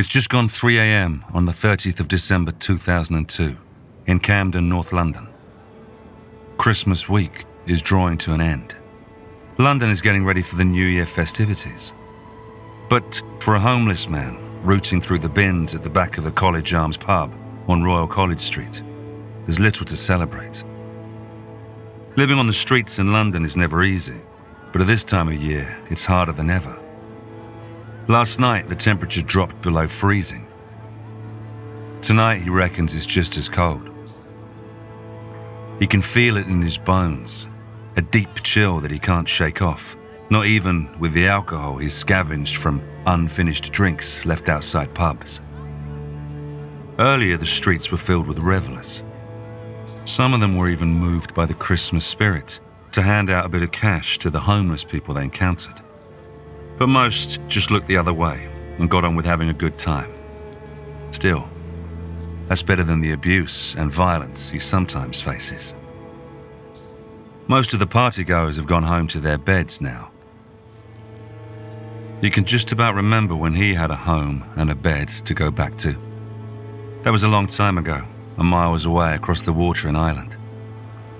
It's just gone 3 a.m. on the 30th of December 2002 in Camden, North London. Christmas week is drawing to an end. London is getting ready for the New Year festivities. But for a homeless man rooting through the bins at the back of the College Arms pub on Royal College Street, there's little to celebrate. Living on the streets in London is never easy, but at this time of year, it's harder than ever. Last night, the temperature dropped below freezing. Tonight, he reckons it's just as cold. He can feel it in his bones, a deep chill that he can't shake off, not even with the alcohol he's scavenged from unfinished drinks left outside pubs. Earlier, the streets were filled with revelers. Some of them were even moved by the Christmas spirit to hand out a bit of cash to the homeless people they encountered. But most just looked the other way and got on with having a good time. Still, that's better than the abuse and violence he sometimes faces. Most of the partygoers have gone home to their beds now. You can just about remember when he had a home and a bed to go back to. That was a long time ago, and miles away across the water in Ireland.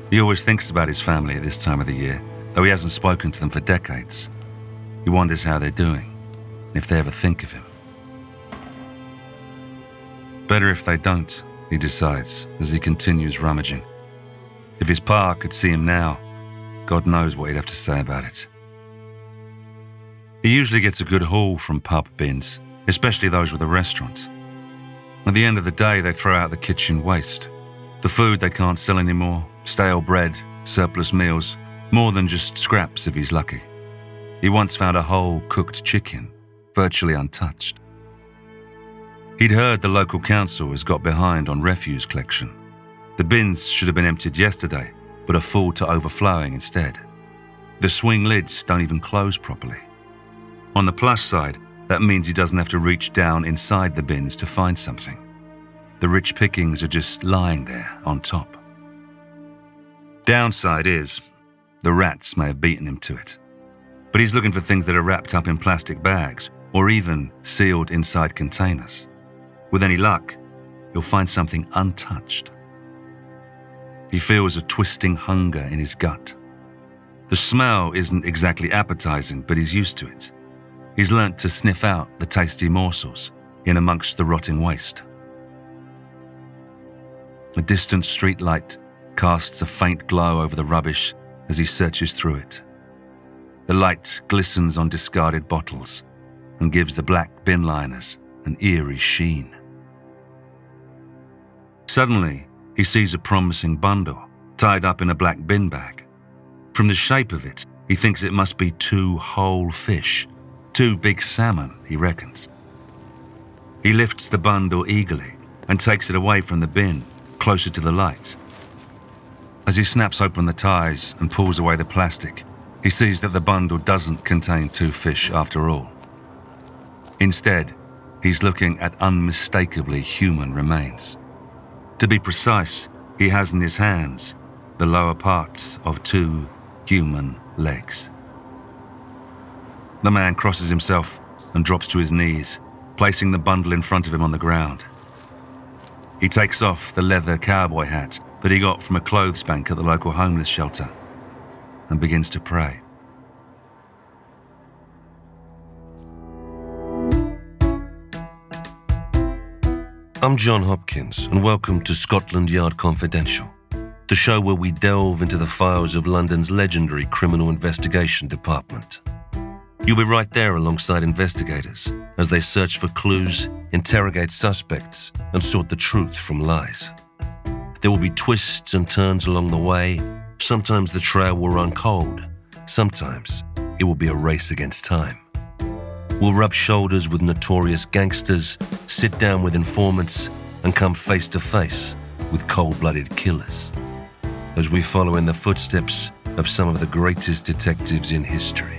He always thinks about his family at this time of the year, though he hasn't spoken to them for decades. He wonders how they're doing, and if they ever think of him. Better if they don't, he decides as he continues rummaging. If his pa could see him now, God knows what he'd have to say about it. He usually gets a good haul from pub bins, especially those with a restaurant. At the end of the day, they throw out the kitchen waste. The food they can't sell anymore, stale bread, surplus meals, more than just scraps if he's lucky. He once found a whole cooked chicken, virtually untouched. He'd heard the local council has got behind on refuse collection. The bins should have been emptied yesterday, but are full to overflowing instead. The swing lids don't even close properly. On the plus side, that means he doesn't have to reach down inside the bins to find something. The rich pickings are just lying there on top. Downside is, the rats may have beaten him to it. But he's looking for things that are wrapped up in plastic bags or even sealed inside containers. With any luck, he'll find something untouched. He feels a twisting hunger in his gut. The smell isn't exactly appetizing, but he's used to it. He's learnt to sniff out the tasty morsels in amongst the rotting waste. A distant street light casts a faint glow over the rubbish as he searches through it. The light glistens on discarded bottles and gives the black bin liners an eerie sheen. Suddenly, he sees a promising bundle tied up in a black bin bag. From the shape of it, he thinks it must be two whole fish, two big salmon, he reckons. He lifts the bundle eagerly and takes it away from the bin, closer to the light. As he snaps open the ties and pulls away the plastic, he sees that the bundle doesn't contain two fish after all. Instead, he's looking at unmistakably human remains. To be precise, he has in his hands the lower parts of two human legs. The man crosses himself and drops to his knees, placing the bundle in front of him on the ground. He takes off the leather cowboy hat that he got from a clothes bank at the local homeless shelter and begins to pray. I'm John Hopkins, and welcome to Scotland Yard Confidential, the show where we delve into the files of London's legendary Criminal Investigation Department. You'll be right there alongside investigators as they search for clues, interrogate suspects, and sort the truth from lies. There will be twists and turns along the way. Sometimes the trail will run cold, sometimes it will be a race against time. We'll rub shoulders with notorious gangsters, sit down with informants, and come face to face with cold blooded killers as we follow in the footsteps of some of the greatest detectives in history.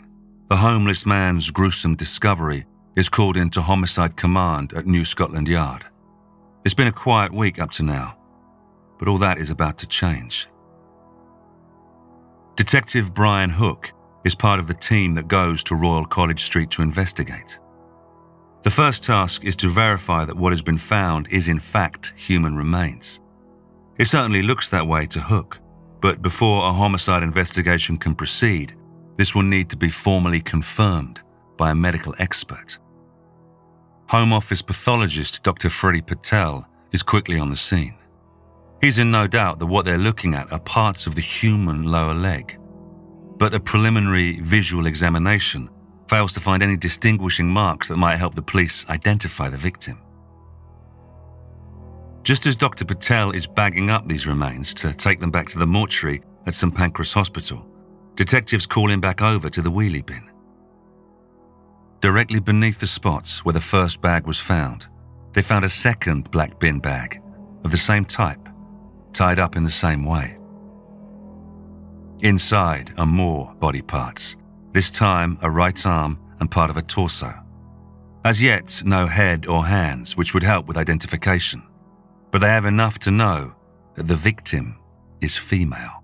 the homeless man's gruesome discovery is called into Homicide Command at New Scotland Yard. It's been a quiet week up to now, but all that is about to change. Detective Brian Hook is part of the team that goes to Royal College Street to investigate. The first task is to verify that what has been found is in fact human remains. It certainly looks that way to Hook, but before a homicide investigation can proceed, this will need to be formally confirmed by a medical expert. Home Office pathologist Dr. Freddie Patel is quickly on the scene. He's in no doubt that what they're looking at are parts of the human lower leg. But a preliminary visual examination fails to find any distinguishing marks that might help the police identify the victim. Just as Dr. Patel is bagging up these remains to take them back to the mortuary at St Pancras Hospital, Detectives call him back over to the wheelie bin. Directly beneath the spots where the first bag was found, they found a second black bin bag of the same type, tied up in the same way. Inside are more body parts, this time a right arm and part of a torso. As yet, no head or hands, which would help with identification. But they have enough to know that the victim is female.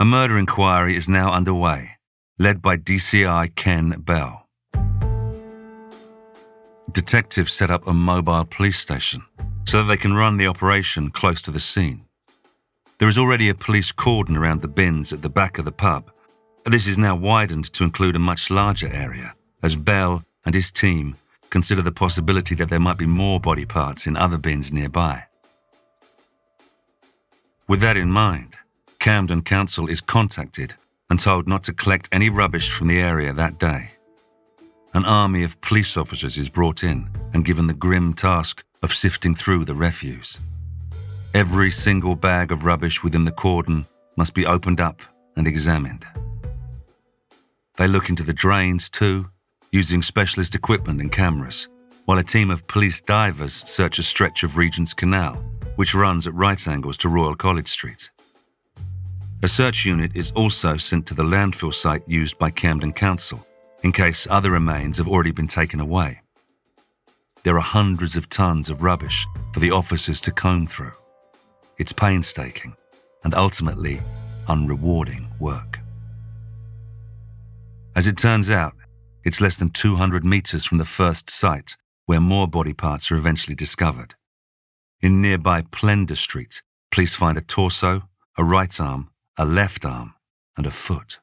A murder inquiry is now underway, led by DCI Ken Bell. Detectives set up a mobile police station so that they can run the operation close to the scene. There is already a police cordon around the bins at the back of the pub. This is now widened to include a much larger area, as Bell and his team consider the possibility that there might be more body parts in other bins nearby. With that in mind, Camden Council is contacted and told not to collect any rubbish from the area that day. An army of police officers is brought in and given the grim task of sifting through the refuse. Every single bag of rubbish within the cordon must be opened up and examined. They look into the drains too, using specialist equipment and cameras, while a team of police divers search a stretch of Regent's Canal, which runs at right angles to Royal College Street. A search unit is also sent to the landfill site used by Camden Council in case other remains have already been taken away. There are hundreds of tons of rubbish for the officers to comb through. It's painstaking and ultimately unrewarding work. As it turns out, it's less than 200 meters from the first site where more body parts are eventually discovered. In nearby Plender Street, police find a torso, a right arm, a left arm, and a foot.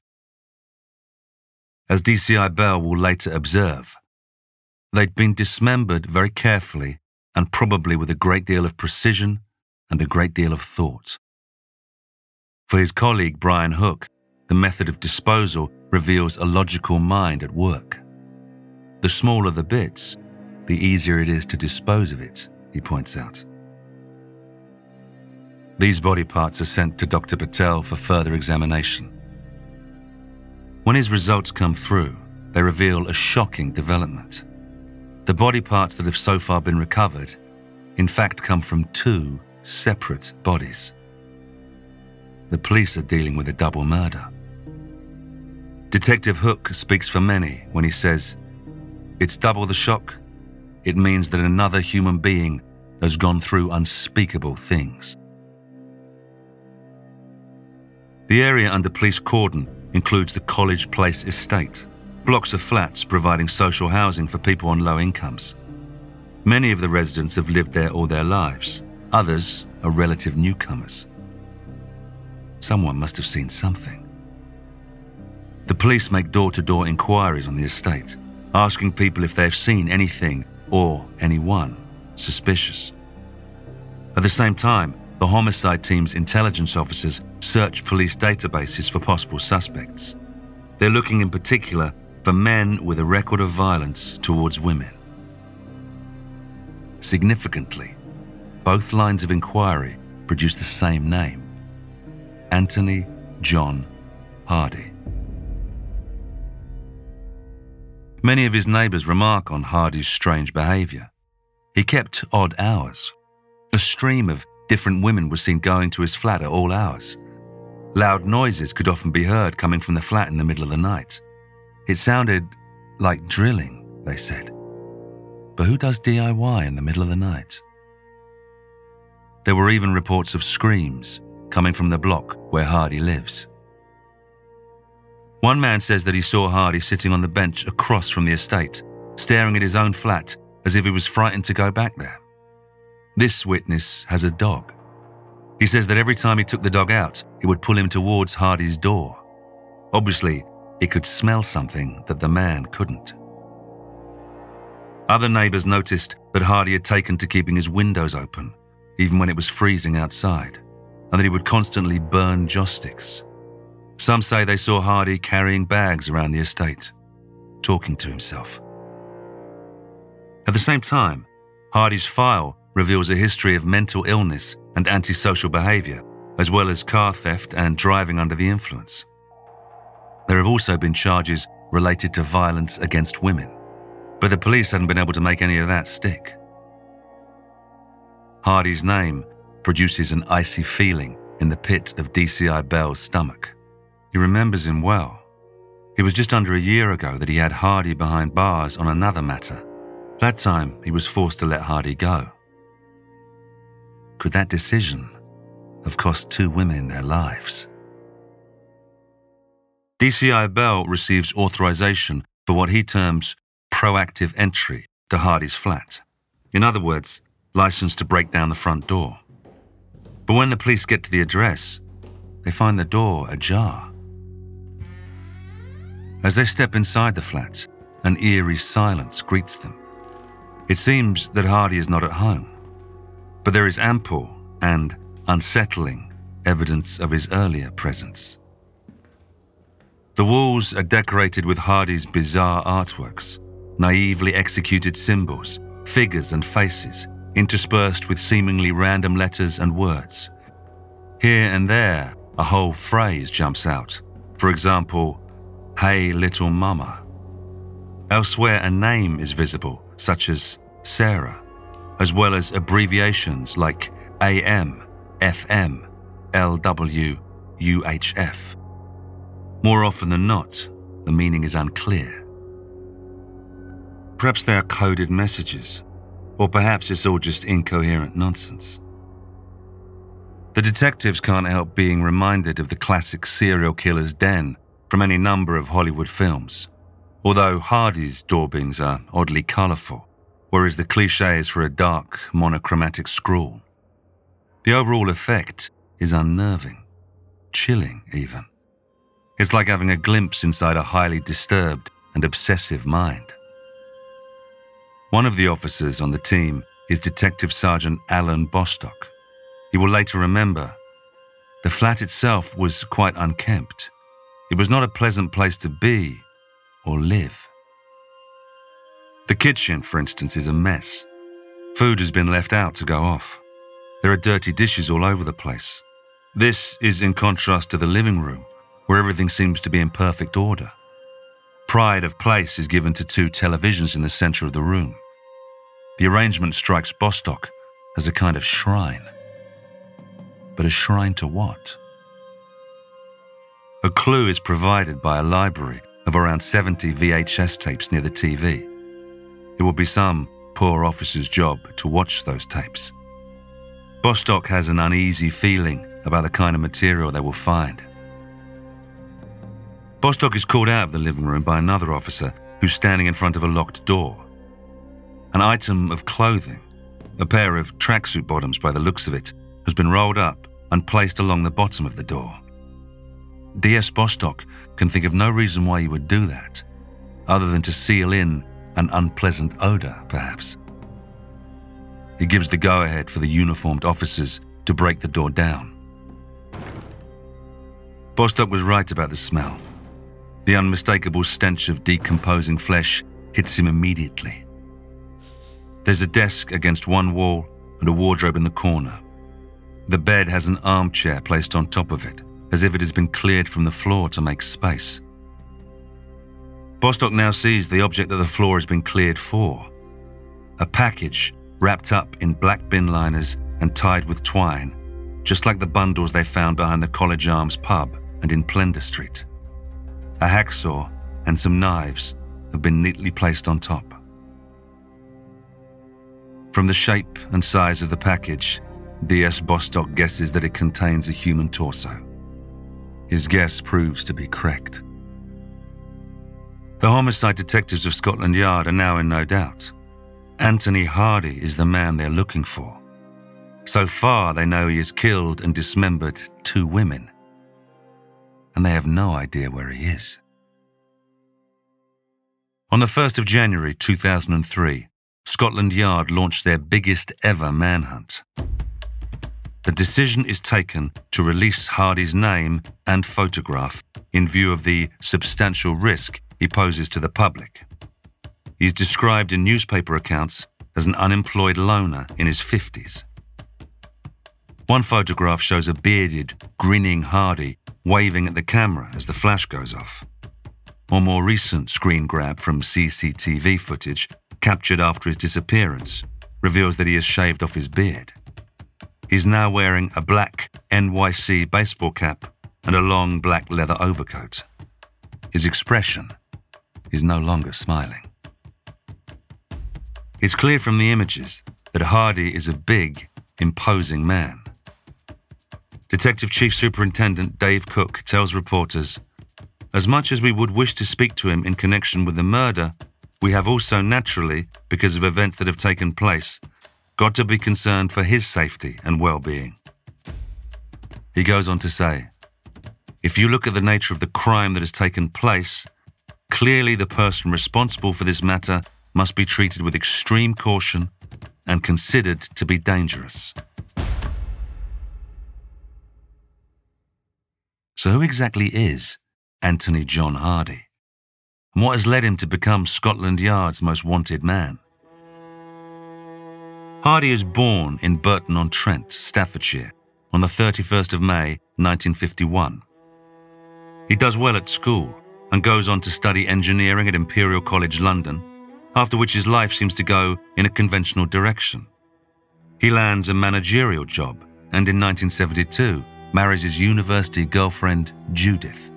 As DCI Bell will later observe, they'd been dismembered very carefully and probably with a great deal of precision and a great deal of thought. For his colleague Brian Hook, the method of disposal reveals a logical mind at work. The smaller the bits, the easier it is to dispose of it, he points out. These body parts are sent to Dr. Patel for further examination. When his results come through, they reveal a shocking development. the body parts that have so far been recovered, in fact, come from two separate bodies. The police are dealing with a double murder. Detective Hook speaks for many when he says, It's double the shock. It means that another human being has gone through unspeakable things. The area under police cordon includes the College Place estate, blocks of flats providing social housing for people on low incomes. Many of the residents have lived there all their lives, others are relative newcomers. Someone must have seen something. The police make door to door inquiries on the estate, asking people if they've seen anything or anyone suspicious. At the same time, the homicide team's intelligence officers search police databases for possible suspects. They're looking in particular for men with a record of violence towards women. Significantly, both lines of inquiry produce the same name Anthony John Hardy. Many of his neighbours remark on Hardy's strange behaviour. He kept odd hours. A stream of different women were seen going to his flat at all hours. Loud noises could often be heard coming from the flat in the middle of the night. It sounded like drilling, they said. But who does DIY in the middle of the night? There were even reports of screams coming from the block where Hardy lives. One man says that he saw Hardy sitting on the bench across from the estate, staring at his own flat as if he was frightened to go back there. This witness has a dog. He says that every time he took the dog out, it would pull him towards Hardy's door. Obviously, he could smell something that the man couldn't. Other neighbours noticed that Hardy had taken to keeping his windows open, even when it was freezing outside, and that he would constantly burn joss sticks. Some say they saw Hardy carrying bags around the estate, talking to himself. At the same time, Hardy's file reveals a history of mental illness and antisocial behaviour, as well as car theft and driving under the influence. There have also been charges related to violence against women, but the police hadn't been able to make any of that stick. Hardy's name produces an icy feeling in the pit of DCI Bell's stomach. He remembers him well. It was just under a year ago that he had Hardy behind bars on another matter. That time, he was forced to let Hardy go. Could that decision have cost two women their lives? DCI Bell receives authorization for what he terms proactive entry to Hardy's flat. In other words, license to break down the front door. But when the police get to the address, they find the door ajar. As they step inside the flat, an eerie silence greets them. It seems that Hardy is not at home. But there is ample and unsettling evidence of his earlier presence. The walls are decorated with Hardy's bizarre artworks, naively executed symbols, figures, and faces, interspersed with seemingly random letters and words. Here and there, a whole phrase jumps out. For example, Hey little mama. Elsewhere, a name is visible, such as Sarah as well as abbreviations like AM, FM, LW, UHF. More often than not, the meaning is unclear. Perhaps they are coded messages, or perhaps it's all just incoherent nonsense. The detectives can't help being reminded of the classic serial killer's den from any number of Hollywood films, although Hardy's daubings are oddly colourful whereas the cliche is for a dark, monochromatic scrawl. The overall effect is unnerving, chilling even. It's like having a glimpse inside a highly disturbed and obsessive mind. One of the officers on the team is Detective Sergeant Alan Bostock. He will later remember the flat itself was quite unkempt. It was not a pleasant place to be or live. The kitchen, for instance, is a mess. Food has been left out to go off. There are dirty dishes all over the place. This is in contrast to the living room, where everything seems to be in perfect order. Pride of place is given to two televisions in the center of the room, The arrangement strikes Bostock as a kind of shrine. But a shrine to what? A clue is provided by a library of around 70 VHS tapes near the TV. It will be some poor officer's job to watch those tapes. Bostock has an uneasy feeling about the kind of material they will find. Bostock is called out of the living room by another officer who's standing in front of a locked door. An item of clothing, a pair of tracksuit bottoms by the looks of it, has been rolled up and placed along the bottom of the door. D.S. Bostock can think of no reason why he would do that, other than to seal in an unpleasant odour, perhaps. He gives the go ahead for the uniformed officers to break the door down. Bostock was right about the smell. The unmistakable stench of decomposing flesh hits him immediately. There's a desk against one wall and a wardrobe in the corner. The bed has an armchair placed on top of it, as if it has been cleared from the floor to make space. Bostock now sees the object that the floor has been cleared for a package wrapped up in black bin liners and tied with twine, just like the bundles they found behind the College Arms pub and in Plender Street. A hacksaw and some knives have been neatly placed on top. From the shape and size of the package, D.S. Bostock guesses that it contains a human torso. His guess proves to be correct. The homicide detectives of Scotland Yard are now in no doubt. Anthony Hardy is the man they're looking for. So far, they know he has killed and dismembered two women and they have no idea where he is. On the 1st of January 2003, Scotland Yard launched their biggest ever manhunt. The decision is taken to release Hardy's name and photograph in view of the substantial risk he poses to the public. He is described in newspaper accounts as an unemployed loner in his 50s. One photograph shows a bearded, grinning Hardy waving at the camera as the flash goes off. Or more recent screen grab from CCTV footage captured after his disappearance reveals that he has shaved off his beard. He's now wearing a black NYC baseball cap and a long black leather overcoat. His expression is no longer smiling. It's clear from the images that Hardy is a big, imposing man. Detective Chief Superintendent Dave Cook tells reporters As much as we would wish to speak to him in connection with the murder, we have also naturally, because of events that have taken place, got to be concerned for his safety and well being. He goes on to say If you look at the nature of the crime that has taken place, clearly the person responsible for this matter must be treated with extreme caution and considered to be dangerous. So, who exactly is Anthony John Hardy? And what has led him to become Scotland Yard's most wanted man? Hardy is born in Burton on Trent, Staffordshire, on the 31st of May 1951. He does well at school and goes on to study engineering at Imperial College London, after which his life seems to go in a conventional direction. He lands a managerial job and in 1972 marries his university girlfriend, Judith.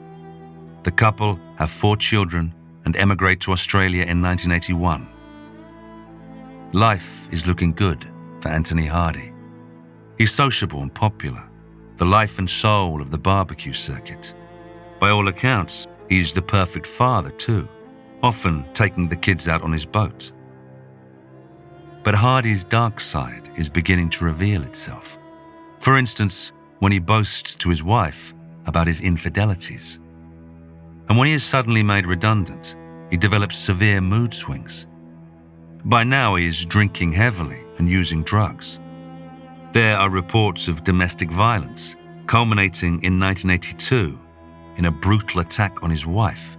The couple have four children and emigrate to Australia in 1981. Life is looking good for Anthony Hardy. He's sociable and popular, the life and soul of the barbecue circuit. By all accounts, he's the perfect father, too, often taking the kids out on his boat. But Hardy's dark side is beginning to reveal itself. For instance, when he boasts to his wife about his infidelities. And when he is suddenly made redundant, he develops severe mood swings. By now, he is drinking heavily and using drugs. There are reports of domestic violence, culminating in 1982 in a brutal attack on his wife.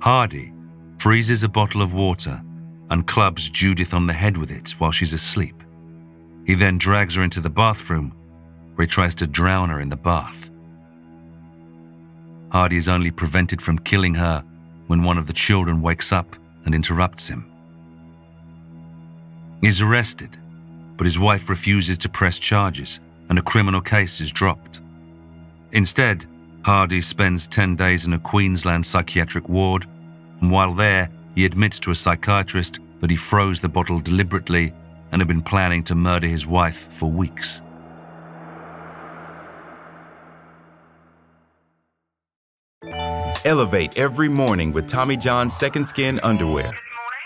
Hardy freezes a bottle of water and clubs Judith on the head with it while she's asleep. He then drags her into the bathroom where he tries to drown her in the bath. Hardy is only prevented from killing her when one of the children wakes up and interrupts him. He's arrested, but his wife refuses to press charges and a criminal case is dropped. Instead, Hardy spends 10 days in a Queensland psychiatric ward, and while there, he admits to a psychiatrist that he froze the bottle deliberately and had been planning to murder his wife for weeks. Elevate every morning with Tommy John's Second Skin Underwear.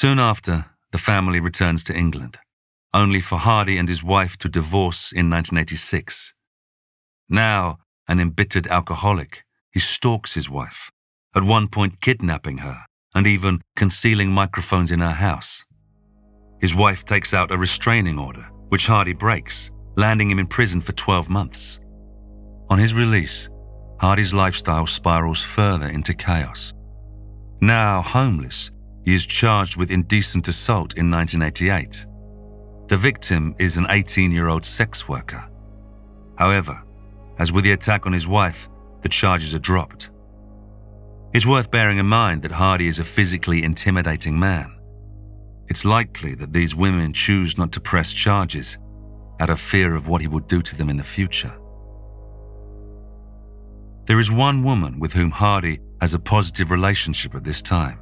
Soon after, the family returns to England, only for Hardy and his wife to divorce in 1986. Now, an embittered alcoholic, he stalks his wife, at one point kidnapping her and even concealing microphones in her house. His wife takes out a restraining order, which Hardy breaks, landing him in prison for 12 months. On his release, Hardy's lifestyle spirals further into chaos. Now homeless, he is charged with indecent assault in 1988. The victim is an 18 year old sex worker. However, as with the attack on his wife, the charges are dropped. It's worth bearing in mind that Hardy is a physically intimidating man. It's likely that these women choose not to press charges out of fear of what he would do to them in the future. There is one woman with whom Hardy has a positive relationship at this time.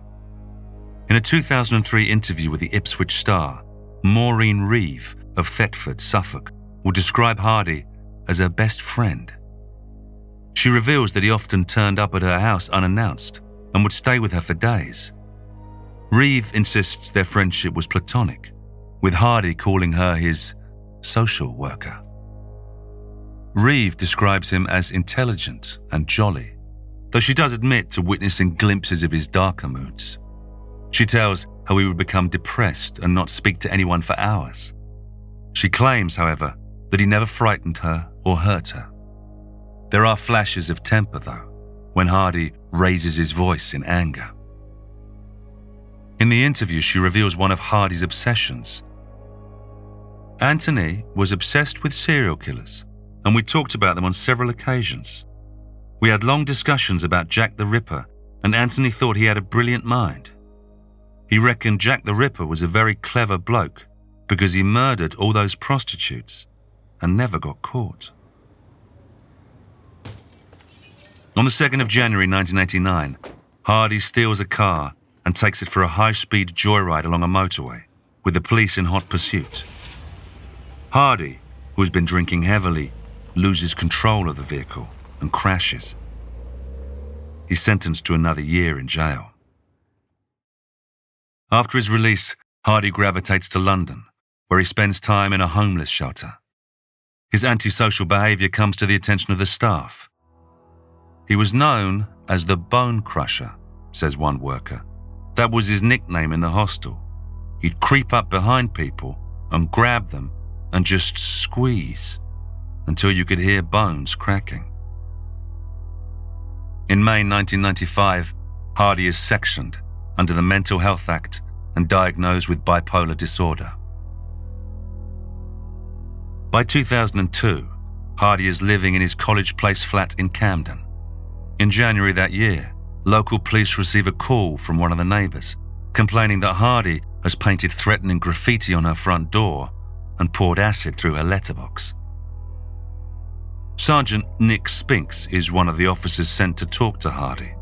In a 2003 interview with the Ipswich Star, Maureen Reeve of Thetford, Suffolk, will describe Hardy as her best friend. She reveals that he often turned up at her house unannounced and would stay with her for days. Reeve insists their friendship was platonic, with Hardy calling her his social worker. Reeve describes him as intelligent and jolly, though she does admit to witnessing glimpses of his darker moods. She tells how he would become depressed and not speak to anyone for hours. She claims, however, that he never frightened her or hurt her. There are flashes of temper, though, when Hardy raises his voice in anger. In the interview, she reveals one of Hardy's obsessions. Anthony was obsessed with serial killers, and we talked about them on several occasions. We had long discussions about Jack the Ripper, and Anthony thought he had a brilliant mind. He reckoned Jack the Ripper was a very clever bloke because he murdered all those prostitutes and never got caught. On the 2nd of January 1989, Hardy steals a car and takes it for a high speed joyride along a motorway, with the police in hot pursuit. Hardy, who has been drinking heavily, loses control of the vehicle and crashes. He's sentenced to another year in jail. After his release, Hardy gravitates to London, where he spends time in a homeless shelter. His antisocial behaviour comes to the attention of the staff. He was known as the Bone Crusher, says one worker. That was his nickname in the hostel. He'd creep up behind people and grab them and just squeeze until you could hear bones cracking. In May 1995, Hardy is sectioned under the Mental Health Act and diagnosed with bipolar disorder. By 2002, Hardy is living in his College Place flat in Camden. In January that year, local police receive a call from one of the neighbours complaining that Hardy has painted threatening graffiti on her front door and poured acid through her letterbox. Sergeant Nick Spinks is one of the officers sent to talk to Hardy.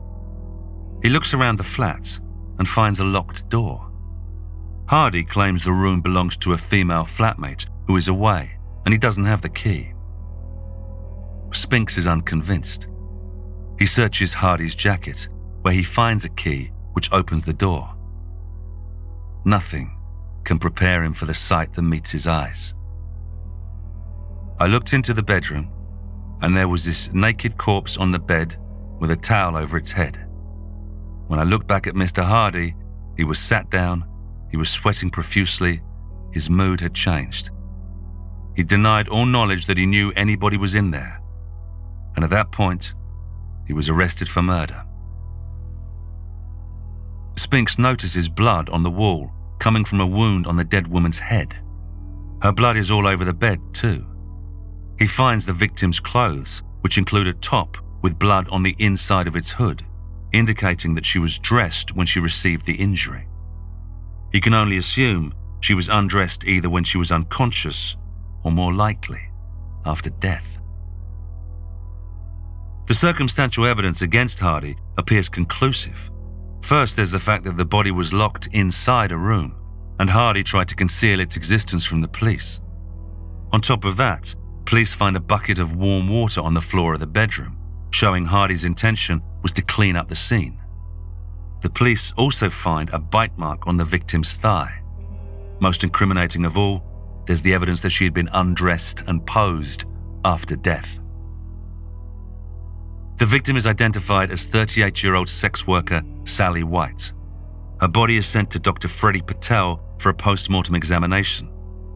He looks around the flat and finds a locked door. Hardy claims the room belongs to a female flatmate who is away and he doesn't have the key. Spinks is unconvinced. He searches Hardy's jacket, where he finds a key which opens the door. Nothing can prepare him for the sight that meets his eyes. I looked into the bedroom, and there was this naked corpse on the bed with a towel over its head. When I looked back at Mr. Hardy, he was sat down, he was sweating profusely, his mood had changed. He denied all knowledge that he knew anybody was in there. And at that point, he was arrested for murder. Spinks notices blood on the wall coming from a wound on the dead woman's head. Her blood is all over the bed, too. He finds the victim's clothes, which include a top with blood on the inside of its hood, indicating that she was dressed when she received the injury. He can only assume she was undressed either when she was unconscious or more likely, after death. The circumstantial evidence against Hardy appears conclusive. First, there's the fact that the body was locked inside a room, and Hardy tried to conceal its existence from the police. On top of that, police find a bucket of warm water on the floor of the bedroom, showing Hardy's intention was to clean up the scene. The police also find a bite mark on the victim's thigh. Most incriminating of all, there's the evidence that she had been undressed and posed after death. The victim is identified as 38 year old sex worker Sally White. Her body is sent to Dr. Freddie Patel for a post mortem examination,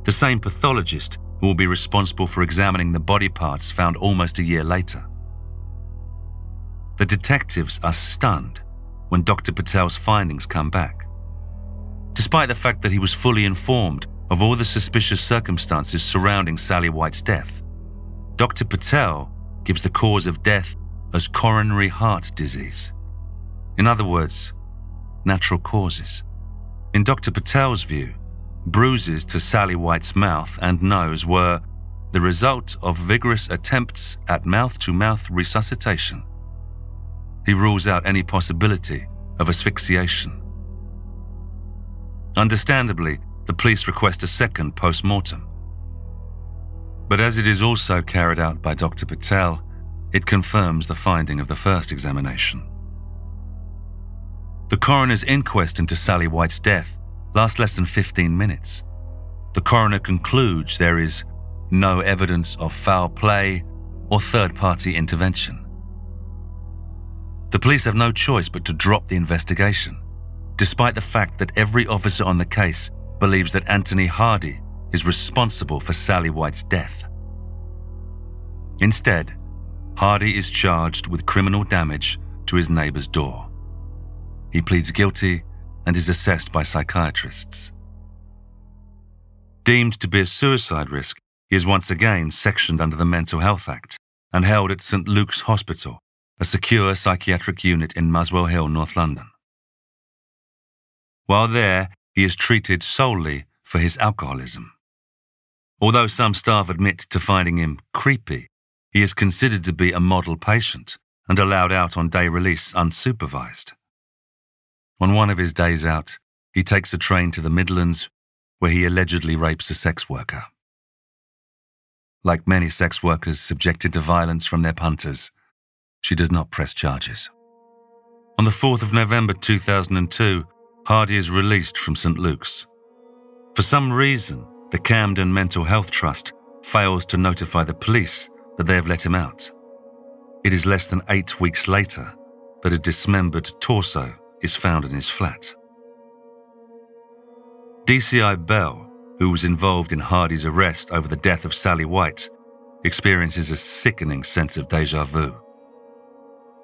the same pathologist who will be responsible for examining the body parts found almost a year later. The detectives are stunned when Dr. Patel's findings come back. Despite the fact that he was fully informed of all the suspicious circumstances surrounding Sally White's death, Dr. Patel gives the cause of death as coronary heart disease. In other words, natural causes. In Dr. Patel's view, bruises to Sally White's mouth and nose were the result of vigorous attempts at mouth to mouth resuscitation. He rules out any possibility of asphyxiation. Understandably, the police request a second post mortem. But as it is also carried out by Dr. Patel, it confirms the finding of the first examination. The coroner's inquest into Sally White's death lasts less than 15 minutes. The coroner concludes there is no evidence of foul play or third party intervention. The police have no choice but to drop the investigation, despite the fact that every officer on the case believes that Anthony Hardy is responsible for Sally White's death. Instead, Hardy is charged with criminal damage to his neighbor's door. He pleads guilty and is assessed by psychiatrists. Deemed to be a suicide risk, he is once again sectioned under the Mental Health Act and held at St Luke's Hospital, a secure psychiatric unit in Muswell Hill, North London. While there, he is treated solely for his alcoholism. Although some staff admit to finding him creepy, he is considered to be a model patient and allowed out on day release unsupervised. On one of his days out, he takes a train to the Midlands where he allegedly rapes a sex worker. Like many sex workers subjected to violence from their punters, she does not press charges. On the 4th of November 2002, Hardy is released from St. Luke's. For some reason, the Camden Mental Health Trust fails to notify the police that they have let him out. It is less than eight weeks later that a dismembered torso is found in his flat. DCI Bell, who was involved in Hardy's arrest over the death of Sally White, experiences a sickening sense of deja vu.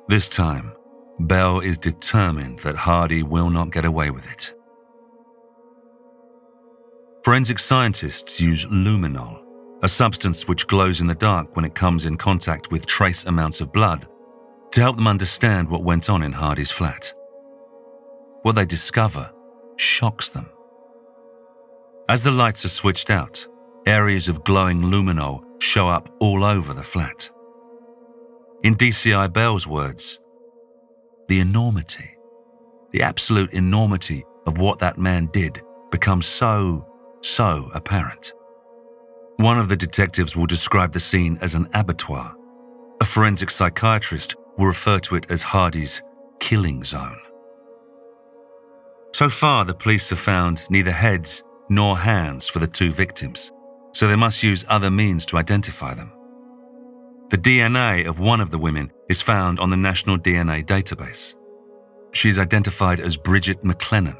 This time, Bell is determined that Hardy will not get away with it. Forensic scientists use luminol, a substance which glows in the dark when it comes in contact with trace amounts of blood, to help them understand what went on in Hardy's flat. What they discover shocks them. As the lights are switched out, areas of glowing luminol show up all over the flat. In DCI Bell's words, the enormity, the absolute enormity of what that man did becomes so, so apparent. One of the detectives will describe the scene as an abattoir. A forensic psychiatrist will refer to it as Hardy's killing zone. So far, the police have found neither heads nor hands for the two victims, so they must use other means to identify them. The DNA of one of the women is found on the National DNA Database. She is identified as Bridget McLennan,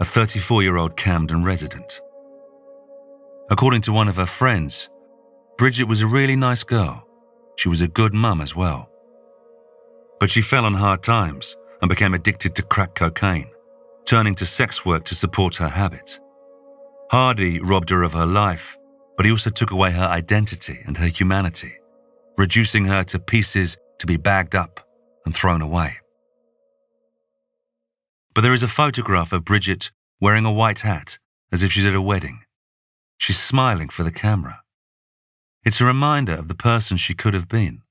a 34 year old Camden resident. According to one of her friends, Bridget was a really nice girl. She was a good mum as well. But she fell on hard times and became addicted to crack cocaine, turning to sex work to support her habit. Hardy robbed her of her life, but he also took away her identity and her humanity, reducing her to pieces to be bagged up and thrown away. But there is a photograph of Bridget wearing a white hat as if she's at a wedding. She's smiling for the camera. It's a reminder of the person she could have been,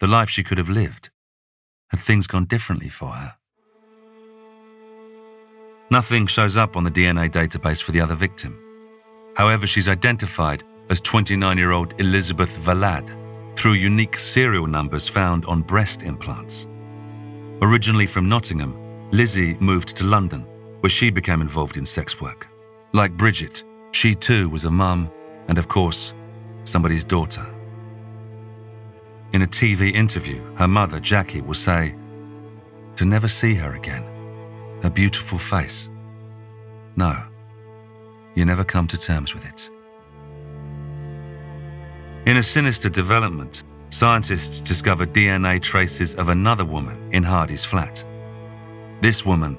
the life she could have lived, had things gone differently for her. Nothing shows up on the DNA database for the other victim. However, she's identified as 29 year old Elizabeth Valad through unique serial numbers found on breast implants. Originally from Nottingham, Lizzie moved to London, where she became involved in sex work. Like Bridget, she too was a mum and, of course, somebody's daughter. In a TV interview, her mother, Jackie, will say, To never see her again, her beautiful face. No, you never come to terms with it. In a sinister development, scientists discover DNA traces of another woman in Hardy's flat. This woman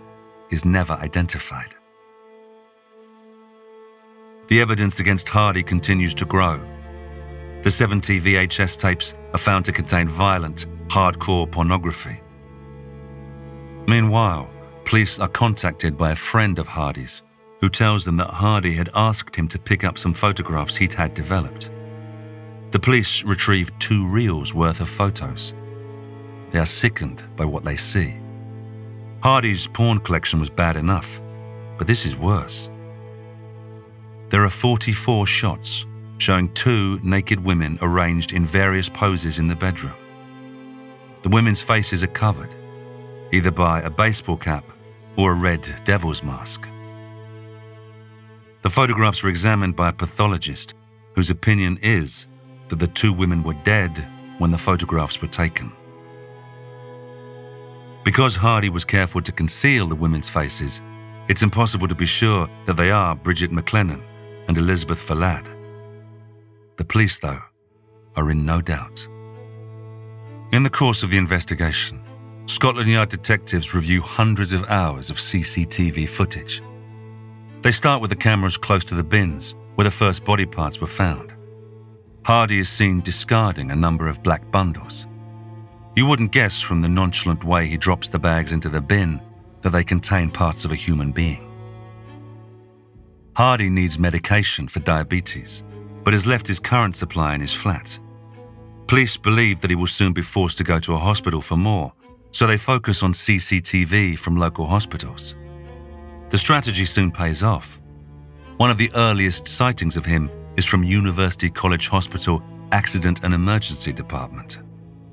is never identified. The evidence against Hardy continues to grow. The 70 VHS tapes are found to contain violent, hardcore pornography. Meanwhile, police are contacted by a friend of Hardy's who tells them that Hardy had asked him to pick up some photographs he'd had developed. The police retrieve two reels worth of photos. They are sickened by what they see. Hardy's porn collection was bad enough, but this is worse. There are 44 shots showing two naked women arranged in various poses in the bedroom. The women's faces are covered, either by a baseball cap or a red devil's mask. The photographs were examined by a pathologist whose opinion is that the two women were dead when the photographs were taken. Because Hardy was careful to conceal the women's faces, it's impossible to be sure that they are Bridget McLennan and Elizabeth Valad. The police, though, are in no doubt. In the course of the investigation, Scotland Yard detectives review hundreds of hours of CCTV footage. They start with the cameras close to the bins where the first body parts were found. Hardy is seen discarding a number of black bundles. You wouldn't guess from the nonchalant way he drops the bags into the bin that they contain parts of a human being. Hardy needs medication for diabetes, but has left his current supply in his flat. Police believe that he will soon be forced to go to a hospital for more, so they focus on CCTV from local hospitals. The strategy soon pays off. One of the earliest sightings of him is from University College Hospital Accident and Emergency Department.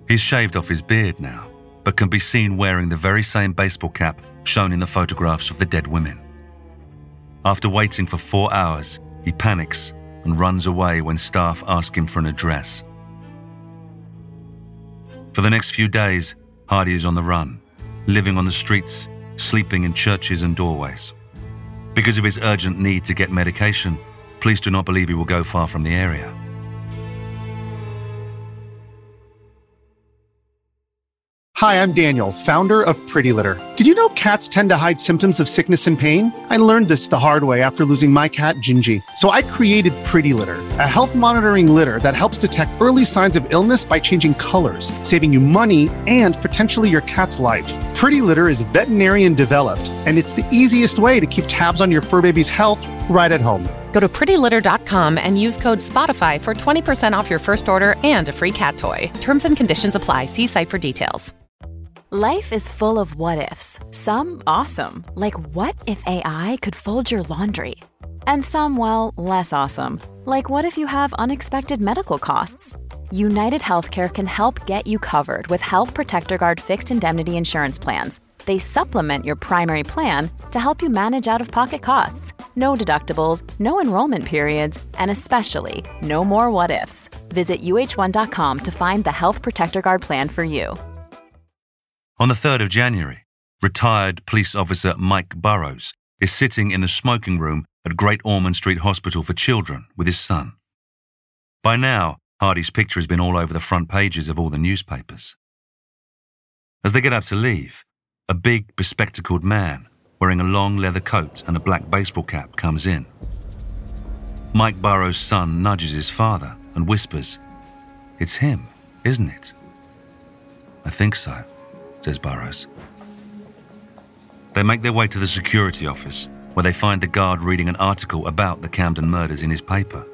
He's shaved off his beard now, but can be seen wearing the very same baseball cap shown in the photographs of the dead women. After waiting for four hours, he panics and runs away when staff ask him for an address. For the next few days, Hardy is on the run, living on the streets, sleeping in churches and doorways. Because of his urgent need to get medication, police do not believe he will go far from the area. Hi, I'm Daniel, founder of Pretty Litter. Did you know cats tend to hide symptoms of sickness and pain? I learned this the hard way after losing my cat, Gingy. So I created Pretty Litter, a health monitoring litter that helps detect early signs of illness by changing colors, saving you money and potentially your cat's life. Pretty Litter is veterinarian developed, and it's the easiest way to keep tabs on your fur baby's health right at home. Go to prettylitter.com and use code SPOTIFY for 20% off your first order and a free cat toy. Terms and conditions apply. See site for details. Life is full of what ifs. Some awesome, like what if AI could fold your laundry? And some, well, less awesome. Like what if you have unexpected medical costs? United Healthcare can help get you covered with Health Protector Guard fixed indemnity insurance plans. They supplement your primary plan to help you manage out of pocket costs. No deductibles, no enrollment periods, and especially no more what ifs. Visit uhone.com to find the Health Protector Guard plan for you. On the 3rd of January, retired police officer Mike Burrows is sitting in the smoking room at Great Ormond Street Hospital for Children with his son. By now, Hardy's picture has been all over the front pages of all the newspapers. As they get up to leave, a big, bespectacled man wearing a long leather coat and a black baseball cap comes in. Mike Burrows' son nudges his father and whispers, It's him, isn't it? I think so, says Burrows. They make their way to the security office, where they find the guard reading an article about the Camden murders in his paper.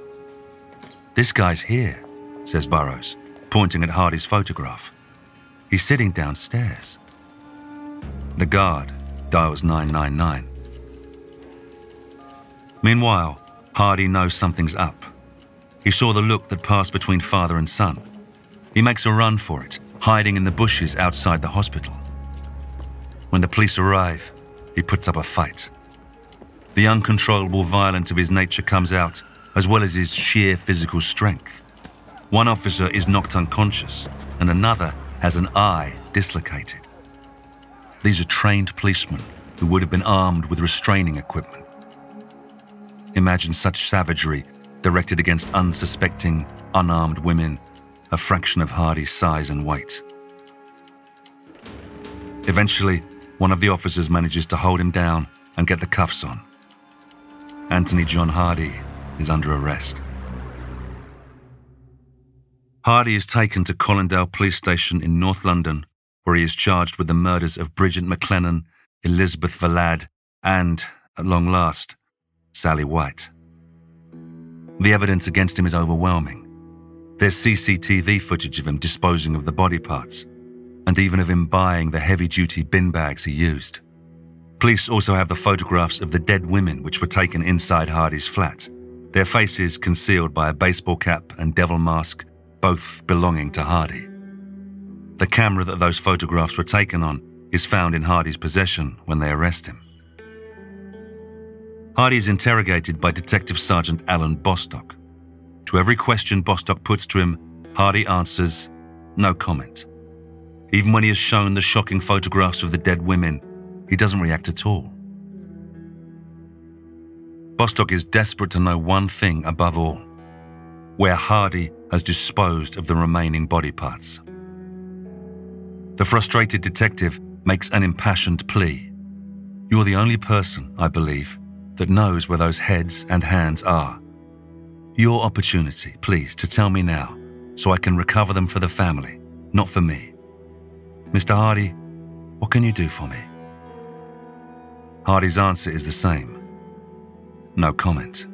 This guy's here, says Burrows, pointing at Hardy's photograph. He's sitting downstairs. The guard dials 999. Meanwhile, Hardy knows something's up. He saw the look that passed between father and son. He makes a run for it, hiding in the bushes outside the hospital. When the police arrive, he puts up a fight. The uncontrollable violence of his nature comes out, as well as his sheer physical strength. One officer is knocked unconscious, and another has an eye dislocated. These are trained policemen who would have been armed with restraining equipment. Imagine such savagery directed against unsuspecting, unarmed women, a fraction of Hardy's size and weight. Eventually, one of the officers manages to hold him down and get the cuffs on. Anthony John Hardy is under arrest. Hardy is taken to Colindale Police Station in North London, where he is charged with the murders of Bridget McLennan, Elizabeth Valad, and, at long last, Sally White. The evidence against him is overwhelming. There's CCTV footage of him disposing of the body parts, and even of him buying the heavy duty bin bags he used. Police also have the photographs of the dead women which were taken inside Hardy's flat, their faces concealed by a baseball cap and devil mask, both belonging to Hardy. The camera that those photographs were taken on is found in Hardy's possession when they arrest him. Hardy is interrogated by Detective Sergeant Alan Bostock. To every question Bostock puts to him, Hardy answers, no comment. Even when he is shown the shocking photographs of the dead women, he doesn't react at all. Bostock is desperate to know one thing above all where Hardy has disposed of the remaining body parts. The frustrated detective makes an impassioned plea. You're the only person, I believe, that knows where those heads and hands are. Your opportunity, please, to tell me now, so I can recover them for the family, not for me. Mr. Hardy, what can you do for me? Hardy's answer is the same. No comment.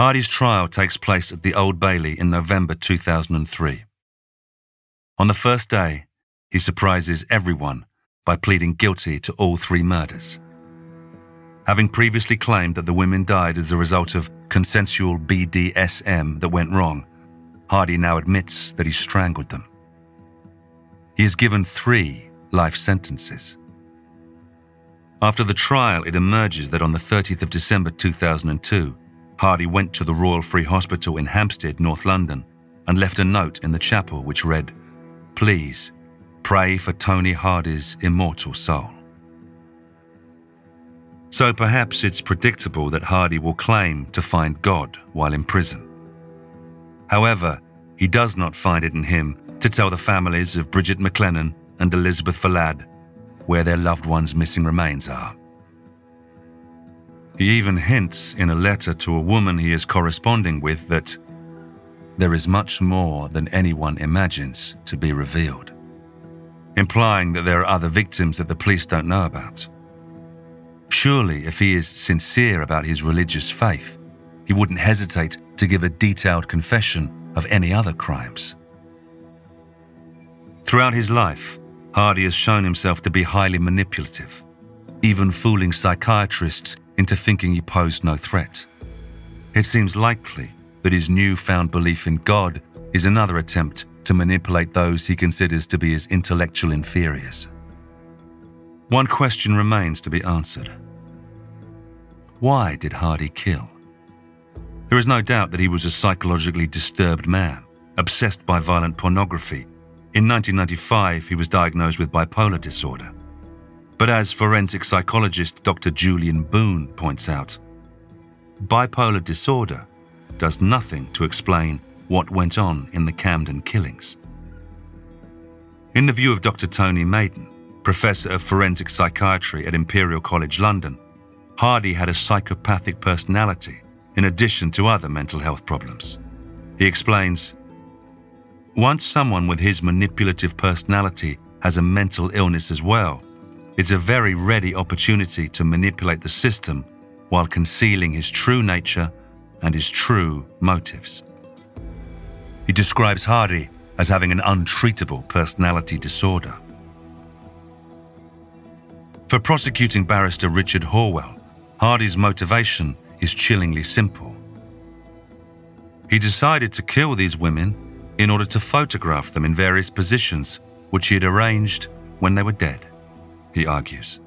Hardy's trial takes place at the Old Bailey in November 2003. On the first day, he surprises everyone by pleading guilty to all three murders. Having previously claimed that the women died as a result of consensual BDSM that went wrong, Hardy now admits that he strangled them. He is given three life sentences. After the trial, it emerges that on the 30th of December 2002, Hardy went to the Royal Free Hospital in Hampstead, North London, and left a note in the chapel which read, Please pray for Tony Hardy's immortal soul. So perhaps it's predictable that Hardy will claim to find God while in prison. However, he does not find it in him to tell the families of Bridget McLennan and Elizabeth Valad where their loved ones' missing remains are. He even hints in a letter to a woman he is corresponding with that there is much more than anyone imagines to be revealed, implying that there are other victims that the police don't know about. Surely, if he is sincere about his religious faith, he wouldn't hesitate to give a detailed confession of any other crimes. Throughout his life, Hardy has shown himself to be highly manipulative, even fooling psychiatrists into thinking he posed no threat. It seems likely that his newfound belief in God is another attempt to manipulate those he considers to be his intellectual inferiors. One question remains to be answered. Why did Hardy kill? There is no doubt that he was a psychologically disturbed man, obsessed by violent pornography. In 1995, he was diagnosed with bipolar disorder. But as forensic psychologist Dr. Julian Boon points out, bipolar disorder does nothing to explain what went on in the Camden killings. In the view of Dr. Tony Maden, professor of forensic psychiatry at Imperial College London, Hardy had a psychopathic personality in addition to other mental health problems. He explains Once someone with his manipulative personality has a mental illness as well, it's a very ready opportunity to manipulate the system while concealing his true nature and his true motives. He describes Hardy as having an untreatable personality disorder. For prosecuting barrister Richard Horwell, Hardy's motivation is chillingly simple. He decided to kill these women in order to photograph them in various positions which he had arranged when they were dead, he argues.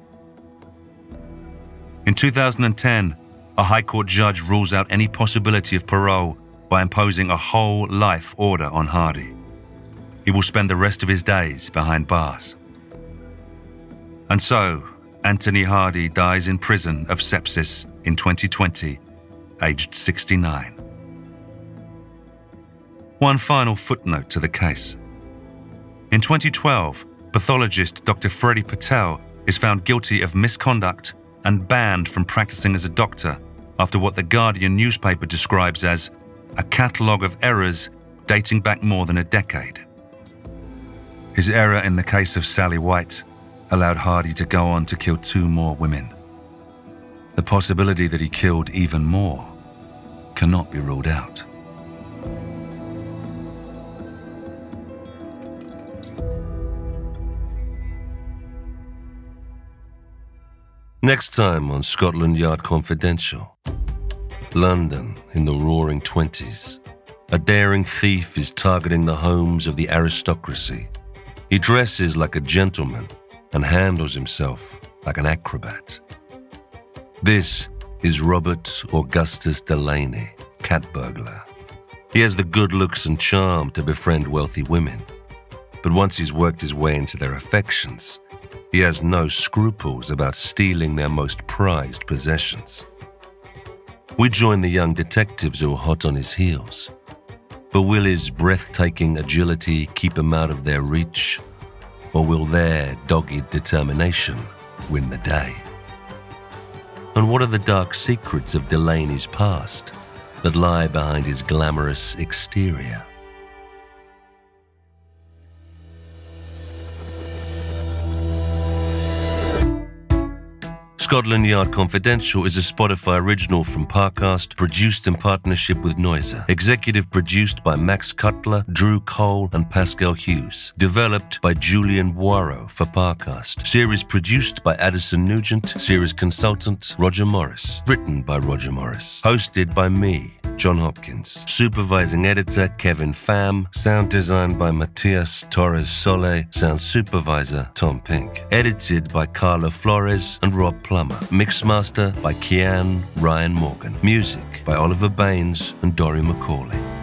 In 2010, a High Court judge rules out any possibility of parole by imposing a whole life order on Hardy. He will spend the rest of his days behind bars. And so, Anthony Hardy dies in prison of sepsis in 2020, aged 69. One final footnote to the case. In 2012, pathologist Dr. Freddy Patel is found guilty of misconduct and banned from practicing as a doctor after what the Guardian newspaper describes as a catalogue of errors dating back more than a decade. His error in the case of Sally White allowed Hardy to go on to kill two more women. The possibility that he killed even more cannot be ruled out. Next time on Scotland Yard Confidential. London in the roaring 20s. A daring thief is targeting the homes of the aristocracy. He dresses like a gentleman and handles himself like an acrobat. This is Robert Augustus Delaney, cat burglar. He has the good looks and charm to befriend wealthy women. But once he's worked his way into their affections, he has no scruples about stealing their most prized possessions. We join the young detectives who are hot on his heels. But will his breathtaking agility keep him out of their reach? Or will their dogged determination win the day? And what are the dark secrets of Delaney's past that lie behind his glamorous exterior? Scotland Yard Confidential is a Spotify original from Parcast, produced in partnership with Noiser. Executive produced by Max Cutler, Drew Cole, and Pascal Hughes. Developed by Julian Boiro for Parcast. Series produced by Addison Nugent. Series consultant Roger Morris. Written by Roger Morris. Hosted by me, John Hopkins. Supervising editor Kevin Pham. Sound design by Matias Torres Sole. Sound supervisor Tom Pink. Edited by Carla Flores and Rob Plummer. Mixmaster by Kian Ryan Morgan. Music by Oliver Baines and Dory McCauley.